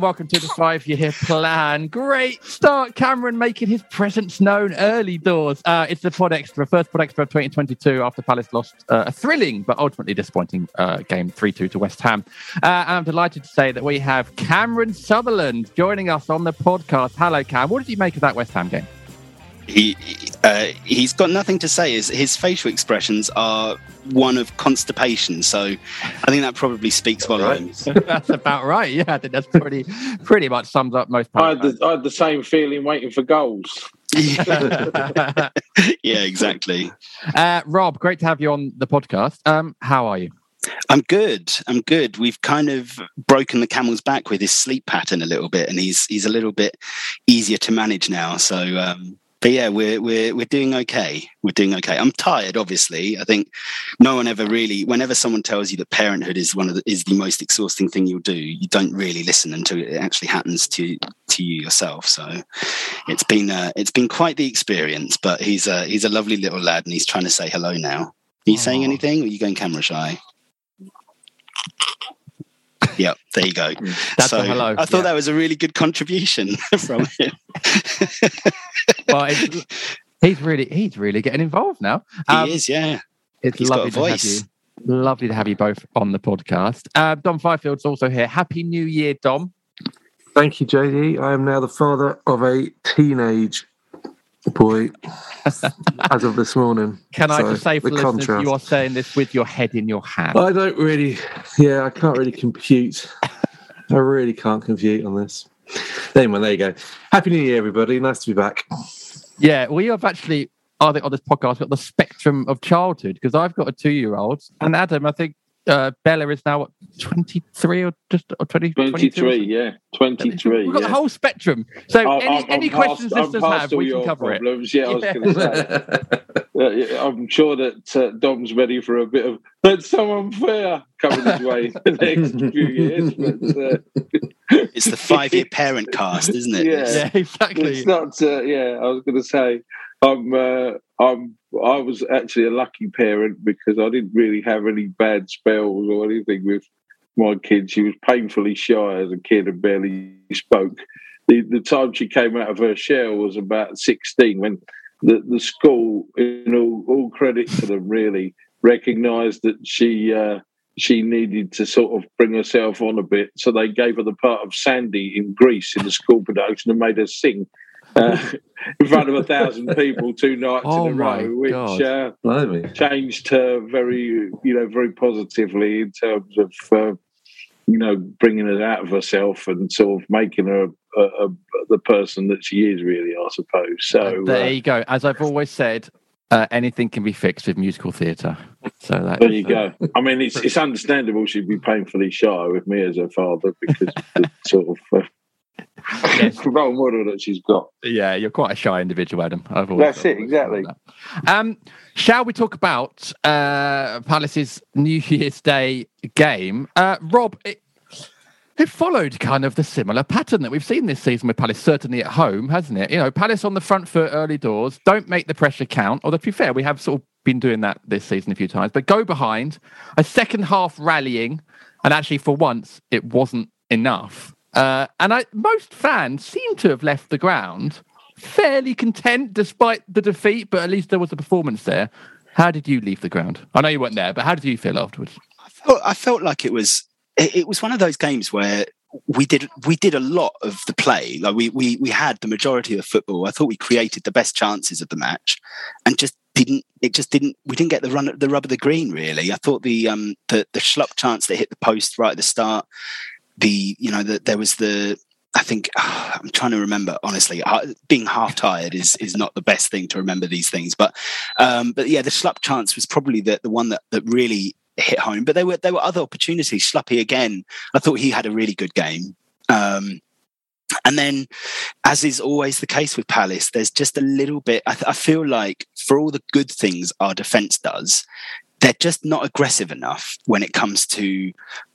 And welcome to the five year plan. Great start, Cameron making his presence known early doors. Uh, it's the Pod Extra, first Pod Extra of 2022 after Palace lost uh, a thrilling but ultimately disappointing uh, game 3 2 to West Ham. Uh, I'm delighted to say that we have Cameron Sutherland joining us on the podcast. Hello, Cam. What did you make of that West Ham game? He uh, he's got nothing to say. His, his facial expressions are one of constipation. So I think that probably speaks volumes. that's about right. Yeah, I think that's pretty pretty much sums up most. I had, the, I had the same feeling waiting for goals. yeah, exactly. Uh, Rob, great to have you on the podcast. Um, how are you? I'm good. I'm good. We've kind of broken the camel's back with his sleep pattern a little bit, and he's he's a little bit easier to manage now. So um, but yeah, we're we're we're doing okay. We're doing okay. I'm tired, obviously. I think no one ever really. Whenever someone tells you that parenthood is one of the, is the most exhausting thing you'll do, you don't really listen until it actually happens to to you yourself. So it's been uh, it's been quite the experience. But he's a he's a lovely little lad, and he's trying to say hello now. Are you Aww. saying anything, or are you going camera shy? Yeah, there you go. That's so hello. I thought yeah. that was a really good contribution from him. well, he's really he's really getting involved now. Um, he is, yeah. It's he's lovely to have you. Lovely to have you both on the podcast. Uh, Dom Firefield's also here. Happy New Year, Dom. Thank you, JD. I am now the father of a teenage boy as of this morning. Can so, I just say for the listeners, contrast. you are saying this with your head in your hand? I don't really, yeah, I can't really compute. I really can't compute on this. Anyway, there you go. Happy New Year, everybody. Nice to be back. Yeah, we have actually, I think on this podcast, got the spectrum of childhood because I've got a two year old, and Adam, I think uh, Bella is now what, 23 or just or 20, 23, yeah, 23. We've got yeah. the whole spectrum. So, I'm, any, I'm any questions past, listeners have, we can cover problems. it. Yeah, I was going to say. uh, I'm sure that uh, Dom's ready for a bit of that's so unfair coming his way the next few years. But, uh, it's the five year parent cast, isn't it? Yeah, yeah exactly. It's not, uh, yeah, I was going to say, I'm, uh, I'm I was actually a lucky parent because I didn't really have any bad spells or anything with my kid. She was painfully shy as a kid and barely spoke. The, the time she came out of her shell was about 16 when the, the school, in all, all credit to them, really recognised that she uh, she needed to sort of bring herself on a bit. So they gave her the part of Sandy in Grease in the school production and made her sing uh, in front of a thousand people two nights oh in a row, which uh, changed her very, you know, very positively in terms of, uh, you know, bringing her out of herself and sort of making her a, a, the person that she is, really, I suppose. So there uh, you go. As I've always said, uh, anything can be fixed with musical theatre. So that there you go. I mean, it's it's understandable she'd be painfully shy with me as her father because the sort of uh, yes. role model that she's got. Yeah, you're quite a shy individual, Adam. That's it, exactly. That. Um, shall we talk about uh, Palace's New Year's Day game? Uh, Rob, it, it followed kind of the similar pattern that we've seen this season with Palace, certainly at home, hasn't it? You know, Palace on the front foot early doors, don't make the pressure count. Although, to be fair, we have sort of been doing that this season a few times. But go behind, a second half rallying, and actually for once it wasn't enough. Uh, and I, most fans seem to have left the ground fairly content despite the defeat, but at least there was a performance there. How did you leave the ground? I know you weren't there, but how did you feel afterwards? I felt, I felt like it was it, it was one of those games where we did we did a lot of the play. Like we we we had the majority of the football. I thought we created the best chances of the match, and just didn't. It just didn't. We didn't get the run the rub of the green. Really, I thought the um the the Schlupp chance that hit the post right at the start. The you know that there was the I think uh, I'm trying to remember. Honestly, being half tired is is not the best thing to remember these things. But um, but yeah, the Schlupp chance was probably the the one that that really hit home. But there were there were other opportunities. Schluppy again, I thought he had a really good game. Um, and then, as is always the case with Palace, there's just a little bit. I, I feel like for all the good things our defence does, they're just not aggressive enough when it comes to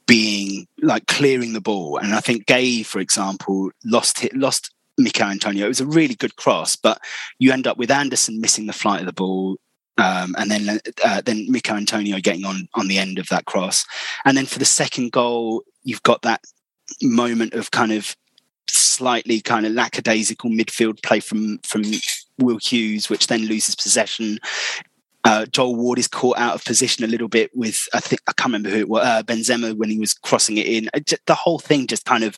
being like clearing the ball. And I think Guéhi, for example, lost hit, lost Michail Antonio. It was a really good cross, but you end up with Andersen missing the flight of the ball. Um, and then uh, then Michail Antonio getting on on the end of that cross, and then for the second goal, you've got that moment of kind of slightly kind of lackadaisical midfield play from from Will Hughes, which then loses possession. Uh, Joel Ward is caught out of position a little bit with I think I can't remember who it was uh, Benrahma when he was crossing it in. the whole thing just kind of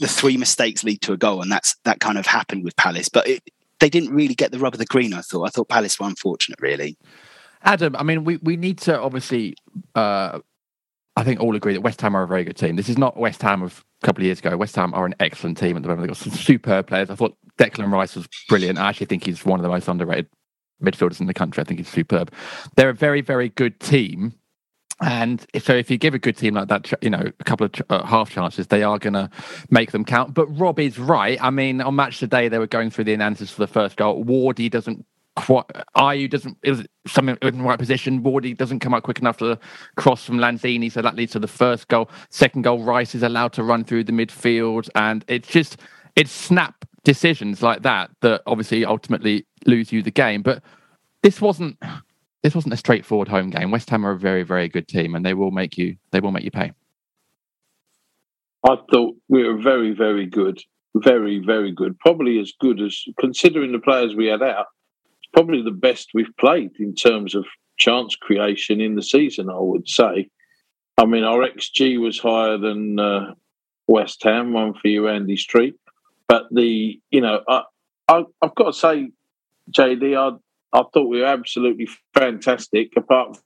the three mistakes lead to a goal, and that's that kind of happened with Palace. But it, they didn't really get the rub of the green. I thought. I thought Palace were unfortunate, really. Adam, I mean, we, we need to obviously, uh, I think all agree that West Ham are a very good team. This is not West Ham of a couple of years ago. West Ham are an excellent team at the moment. They've got some superb players. I thought Declan Rice was brilliant. I actually think he's one of the most underrated midfielders in the country. I think he's superb. They're a very, very good team. And so, if you give a good team like that, you know, a couple of uh, half chances, they are going to make them count. But Rob is right. I mean, on match today, they were going through the analysis for the first goal. Wardy doesn't quite. Ayew doesn't. It was something in the right position. Wardy doesn't come out quick enough to cross from Lanzini, so that leads to the first goal. Second goal, Rice is allowed to run through the midfield, and it's just it's snap decisions like that that obviously ultimately lose you the game. But this wasn't this wasn't a straightforward home game. West Ham are a very, very good team, and they will make you they will make you pay. I thought we were very, very good, very, very good. Probably as good as considering the players we had out. Probably the best we've played in terms of chance creation in the season. I would say. I mean, our XG was higher than uh, West Ham. One for you, Andy Street. But the you know, I, I I've got to say, JD, I I thought we were absolutely fantastic, apart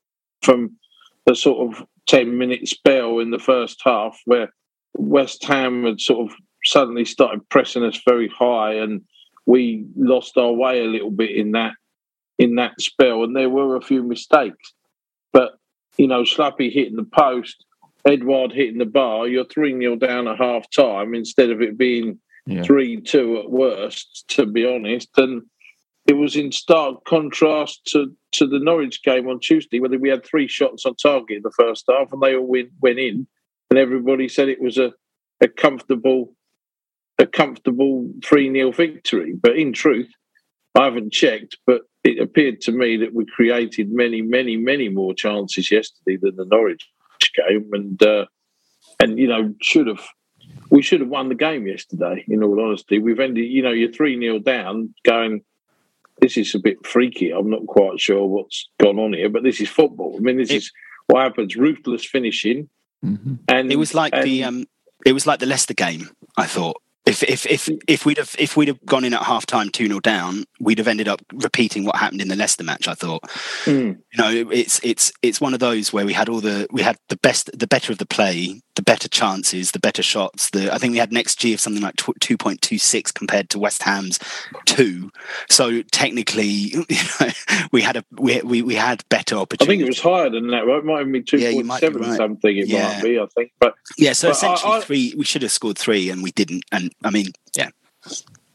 from the sort of 10 minute spell in the first half where West Ham had sort of suddenly started pressing us very high and we lost our way a little bit in that in that spell and there were a few mistakes. But, you know, Schluppy hitting the post, Edouard hitting the bar, you're 3 0 down at half time instead of it being 3 yeah. 2 at worst, to be honest. And it was in stark contrast to, to the Norwich game on Tuesday, where we had three shots on target in the first half and they all went, went in, and everybody said it was a, a comfortable a comfortable 3 0 victory. But in truth, I haven't checked, but it appeared to me that we created many, many, many more chances yesterday than the Norwich game, and uh, and you know should have we should have won the game yesterday. In all honesty, we've ended. You know, you're three 0 down, going this is a bit freaky. I'm not quite sure what's gone on here, but this is football. I mean, this it, is what happens: ruthless finishing, mm-hmm. and it was like and, the um, it was like the Leicester game. I thought if if if if we'd have if we'd have gone in at half time two 0 down, we'd have ended up repeating what happened in the Leicester match. I thought, mm. you know, it's it's it's one of those where we had all the we had the best the better of the play, the better chances, the better shots. The I think we had an XG of something like two point two six compared to West Ham's two. So technically, you know, we had a we we, we had better opportunities. I think it was higher than that. Right? It might have been two point yeah, seven right. something. It yeah. might be. I think, but yeah. So but essentially, I, I, three. We should have scored three, and we didn't. And I mean, yeah.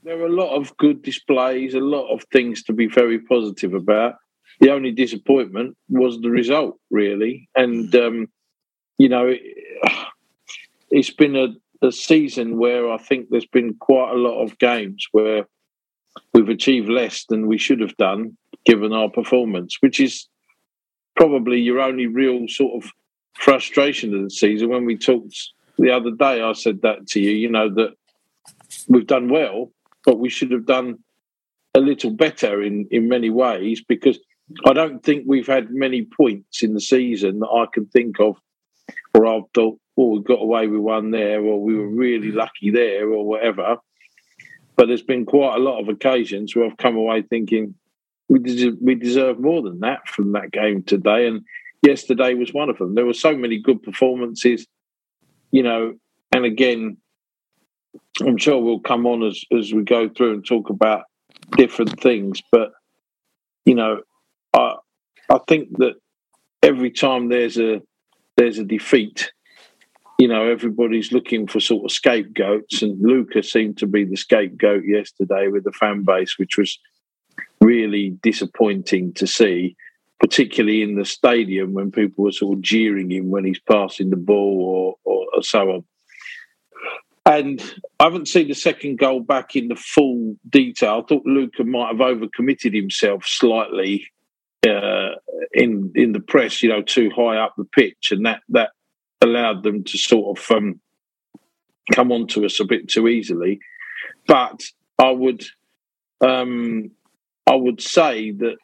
There were a lot of good displays, a lot of things to be very positive about. The only disappointment was the result, really. And, um, you know, it, has been a, a season where I think there's been quite a lot of games where we've achieved less than we should have done given our performance, which is probably your only real sort of frustration of the season. When we talked the other day, I said that to you, you know, that we've done well, but we should have done a little better in, in many ways because I don't think we've had many points in the season that I can think of where I've thought, oh, we got away with one there, or we were really lucky there, or whatever. But there's been quite a lot of occasions where I've come away thinking we deserve, we deserve more than that from that game today. And yesterday was one of them. There were so many good performances, you know, and again, I'm sure we'll come on as, as we go through and talk about different things. But, you know, I I think that every time there's a there's a defeat, you know, everybody's looking for sort of scapegoats, and Luka seemed to be the scapegoat yesterday with the fan base, which was really disappointing to see, particularly in the stadium when people were sort of jeering him when he's passing the ball or, or, or so on. And I haven't seen the second goal back in the full detail. I thought Luka might have overcommitted himself slightly uh, in in the press, you know, too high up the pitch, and that that allowed them to sort of um, come onto us a bit too easily. But I would um, I would say that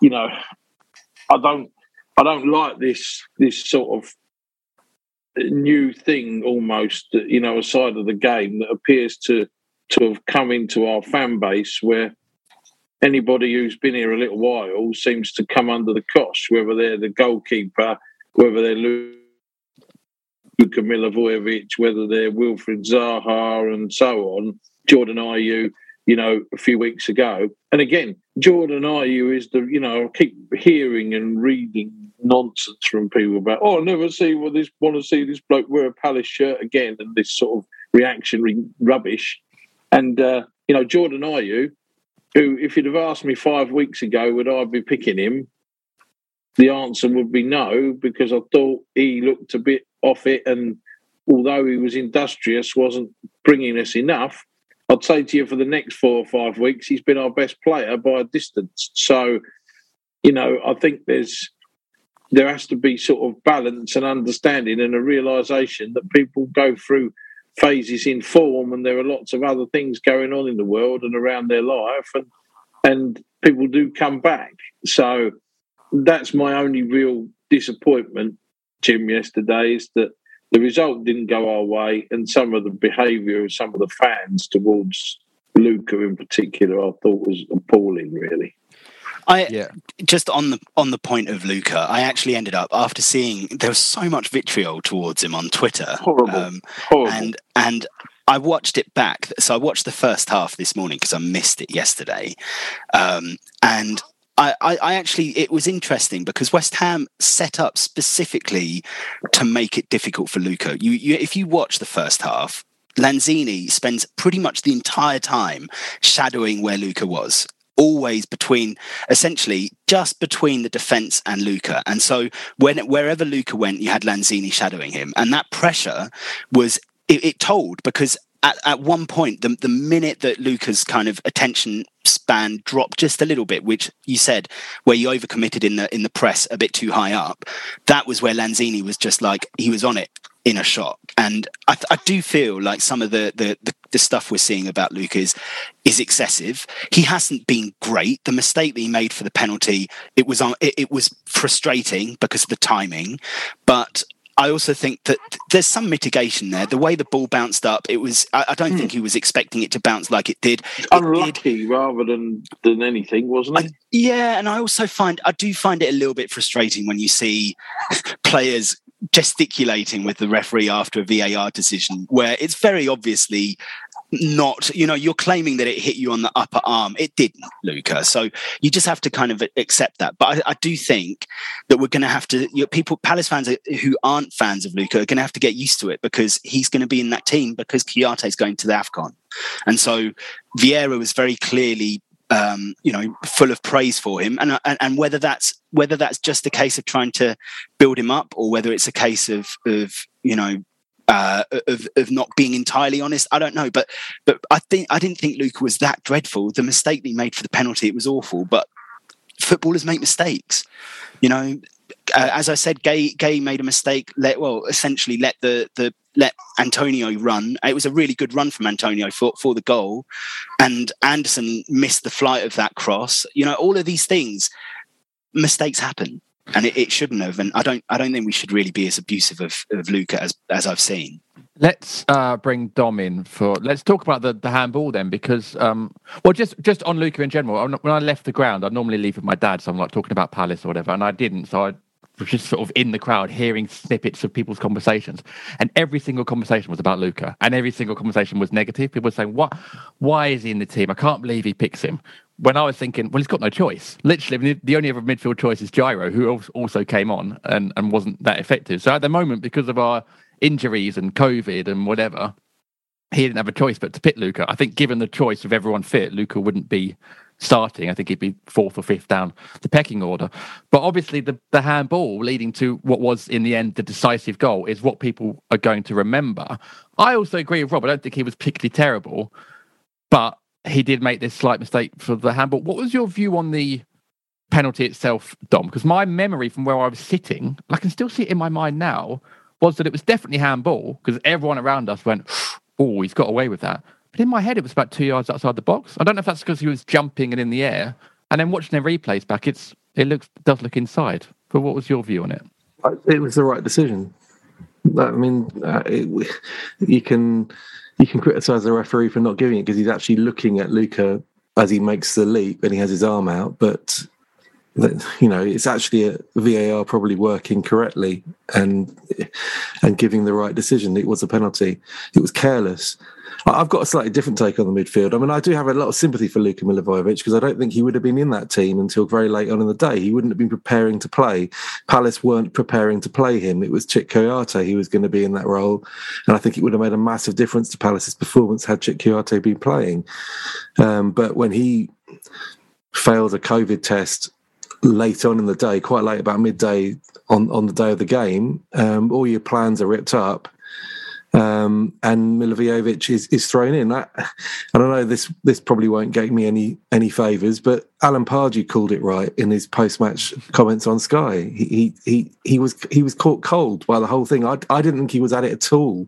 you know I don't I don't like this this sort of new thing almost you know a side of the game that appears to to have come into our fan base where anybody who's been here a little while seems to come under the cosh, whether they're the goalkeeper, whether they're Luka Milivojevic, whether they're Wilfried Zaha, and so on. Jordan Ayew, you know, a few weeks ago. And again, Jordan Ayew is the, you know, I keep hearing and reading nonsense from people about, oh, I never see what this want to see this bloke wear a Palace shirt again, and this sort of reactionary rubbish. And uh, you know, Jordan Ayew, who, if you'd have asked me five weeks ago, would I be picking him? The answer would be no, because I thought he looked a bit off it, and although he was industrious, wasn't bringing us enough. I'd say to you for the next four or five weeks, he's been our best player by a distance. So, you know, I think there's there has to be sort of balance and understanding and a realization that people go through phases in form and there are lots of other things going on in the world and around their life and and people do come back. So that's my only real disappointment jim yesterday is that the result didn't go our way and some of the behaviour of some of the fans towards Luka in particular i thought was appalling really I yeah. just on the on the point of Luka, I actually ended up after seeing there was so much vitriol towards him on Twitter. Horrible. Um, Horrible. And and I watched it back. So I watched the first half this morning because I missed it yesterday. Um, and I, I, I, actually it was interesting because West Ham set up specifically to make it difficult for Luka. You, you if you watch the first half, Lanzini spends pretty much the entire time shadowing where Luka was always between essentially just between the defense and Luka. And so when wherever Luka went, you had Lanzini shadowing him. And that pressure was it, it told because at, at one point, the, the minute that Luka's kind of attention span dropped just a little bit, which you said where you overcommitted in the in the press a bit too high up, that was where Lanzini was just like he was on it in a shot. And I, I do feel like some of the, the, the the stuff we're seeing about Luka is is excessive. He hasn't been great. The mistake that he made for the penalty, it was on, it, it was frustrating because of the timing, but I also think that there's some mitigation there. The way the ball bounced up, it was. I, I don't hmm. think he was expecting it to bounce like it did. It Unlucky did. rather than than anything, wasn't it? I, yeah, and I also find I do find it a little bit frustrating when you see players gesticulating with the referee after a VAR decision, where it's very obviously not you know you're claiming that it hit you on the upper arm. It didn't Luka so you just have to kind of accept that. But i, I do think that we're going to have to you know, people palace fans who aren't fans of Luka are going to have to get used to it because he's going to be in that team because Kouyaté is going to the afcon. And so vieira was very clearly um, you know, full of praise for him, and, and, and whether that's whether that's just a case of trying to build him up, or whether it's a case of of you know uh, of of not being entirely honest. I don't know, but but I think I didn't think Luka was that dreadful. The mistake he made for the penalty it was awful, but footballers make mistakes. You know, uh, as I said, Gay Gay made a mistake. Let well, essentially let the the let Antonio run. It was a really good run from Antonio for for the goal, and Andersen missed the flight of that cross. You know, all of these things, mistakes happen, and it, it shouldn't have. And I don't I don't think we should really be as abusive of of Luka as as I've seen. Let's uh, bring Dom in for. Let's talk about the, the handball then, because um, well, just just on Luka in general. When I left the ground, I normally leave with my dad, so I'm like talking about Palace or whatever, and I didn't. So I just sort of in the crowd hearing snippets of people's conversations, and every single conversation was about Luka, and every single conversation was negative. People were saying, "What? Why is he in the team? I can't believe he picks him." When I was thinking, well, he's got no choice. Literally, the only other midfield choice is Jairo, who also came on and, and wasn't that effective. So at the moment, because of our injuries and COVID and whatever, he didn't have a choice but to pick Luka. I think given the choice of everyone fit, Luka wouldn't be starting. I think he'd be fourth or fifth down the pecking order. But obviously, the, the handball leading to what was in the end the decisive goal is what people are going to remember. I also agree with Rob. I don't think he was particularly terrible, but he did make this slight mistake for the handball. What was your view on the penalty itself, Dom? Because my memory from where I was sitting, I can still see it in my mind now, was that it was definitely handball because everyone around us went, oh, he's got away with that. But in my head, it was about two yards outside the box. I don't know if that's because he was jumping and in the air. And then watching the replays back, it's it looks does look inside. But what was your view on it? It was the right decision. I mean, uh, it, you can you can criticize the referee for not giving it because he's actually looking at Luka as he makes the leap and he has his arm out, but that you know it's actually a VAR probably working correctly and and giving the right decision. It was a penalty. It was careless. I've got a slightly different take on the midfield. I mean, I do have a lot of sympathy for Luka Milivojevic because I don't think he would have been in that team until very late on in the day. He wouldn't have been preparing to play. Palace weren't preparing to play him. It was Cheick Kouyaté who was going to be in that role. And I think it would have made a massive difference to Palace's performance had Cheick Kouyaté been playing. Um, but when he failed a COVID test late on in the day, quite late, about midday on, on the day of the game, um, all your plans are ripped up um, and Milivojevic is, is thrown in. I, I don't know. This this probably won't get me any any favors, but Alan Pardew called it right in his post match comments on Sky. He, he he he was he was caught cold by the whole thing. I I didn't think he was at it at all.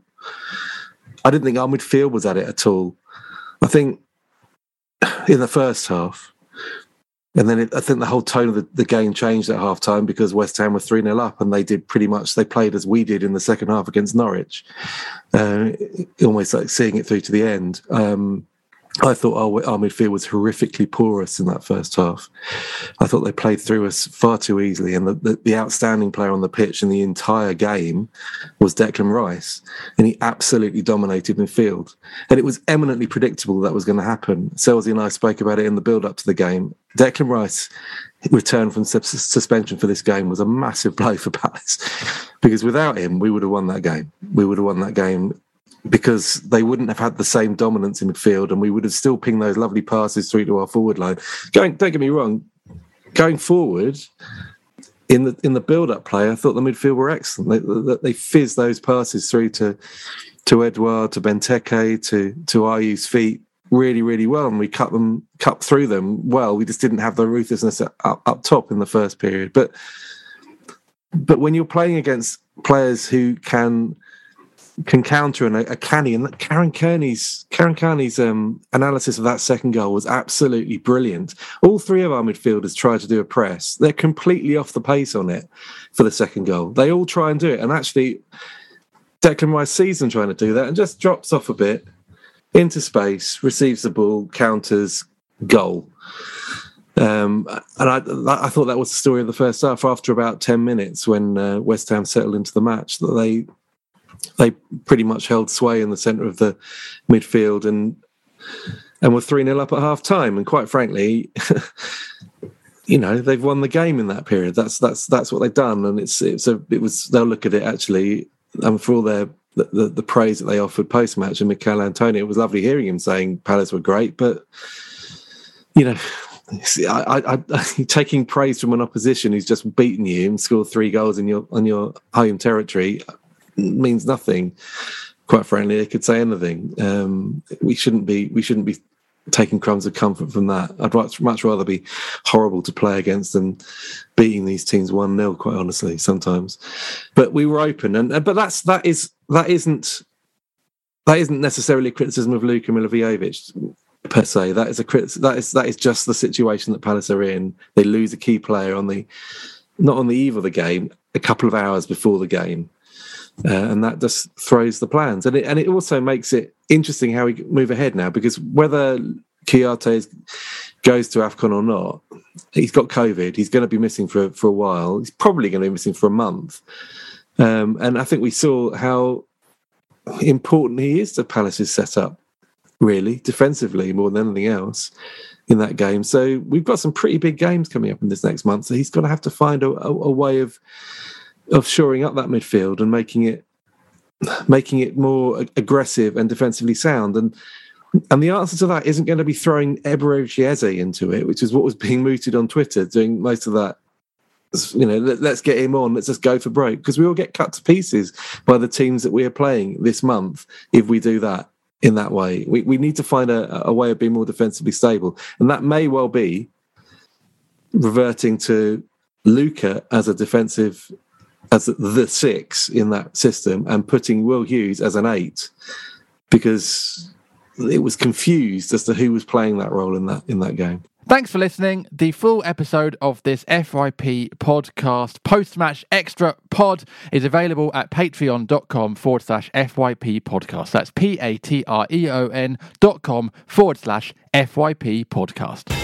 I didn't think our midfield was at it at all. I think in the first half, and then it, I think the whole tone of the, the game changed at half time because West Ham were 3 0 up and they did pretty much, they played as we did in the second half against Norwich, uh, almost like seeing it through to the end. Um, I thought oh, our, our midfield was horrifically porous in that first half. I thought they played through us far too easily, and the, the, the, outstanding player on the pitch in the entire game was Declan Rice, and he absolutely dominated midfield. And it was eminently predictable that was going to happen. Selzy and I spoke about it in the build-up to the game. Declan Rice return from suspension for this game was a massive blow for Palace because without him, we would have won that game. We would have won that game because they wouldn't have had the same dominance in midfield and we would have still pinged those lovely passes through to our forward line. Going, don't get me wrong, going forward in the in the build up play, I thought the midfield were excellent. They, they, fizzed those passes through to to Edouard, to Benteke, to to Ayew's feet really, really well, and we cut them cut through them well. We just didn't have the ruthlessness up, up top in the first period, but but when you're playing against players who can can counter and a, canny. And Karen Carney's Karen Carney's um, analysis of that second goal was absolutely brilliant. All three of our midfielders try to do a press. They're completely off the pace on it for the second goal. They all try and do it, and actually, Declan Rice sees them trying to do that and just drops off a bit into space, receives the ball, counters, goal. Um, and I, I, thought that was the story of the first half. After about ten minutes, when uh, West Ham settled into the match, that they they pretty much held sway in the centre of the midfield and and were 3 0 up at half time. And quite frankly, you know, they've won the game in that period. That's that's that's what they've done. And it's it's a it was they'll look at it actually and for all their the, the, the praise that they offered post match and Michail Antonio, it was lovely hearing him saying Palace were great, but you know, See, I, I, I, taking praise from an opposition who's just beaten you and scored three goals in your on your home territory means nothing. Quite frankly, they could say anything. Um, we shouldn't be we shouldn't be taking crumbs of comfort from that. I'd much, much rather be horrible to play against than beating these teams one 0 Quite honestly, sometimes. But we were open, and but that's that is that isn't that isn't necessarily a criticism of Luka Milivojevic per se. That is a crit- that is that is just the situation that Palace are in. They lose a key player on the not on the eve of the game, a couple of hours before the game. Uh, and that just throws the plans. And it, and it also makes it interesting how we move ahead now because whether Kouyaté goes to AFCON or not, he's got COVID. He's going to be missing for, for a while. He's probably going to be missing for a month. Um, and I think we saw how important he is to Palace's setup, really, defensively more than anything else in that game. So we've got some pretty big games coming up in this next month. So he's going to have to find a, a, a way of of shoring up that midfield and making it making it more aggressive and defensively sound. And and the answer to that isn't going to be throwing Eberechi Eze into it, which is what was being mooted on Twitter, doing most of that. You know, let, us get him on. Let's just go for broke because we will get cut to pieces by the teams that we are playing this month if we do that in that way. We we need to find a, a way of being more defensively stable, and that may well be reverting to Luka as a defensive as the six in that system and putting Will Hughes as an eight because it was confused as to who was playing that role in that in that game. Thanks for listening. The full episode of this FYP podcast, post match extra pod, is available at patreon.com forward slash FYP podcast. That's P A T R E O N dot com forward slash FYP podcast.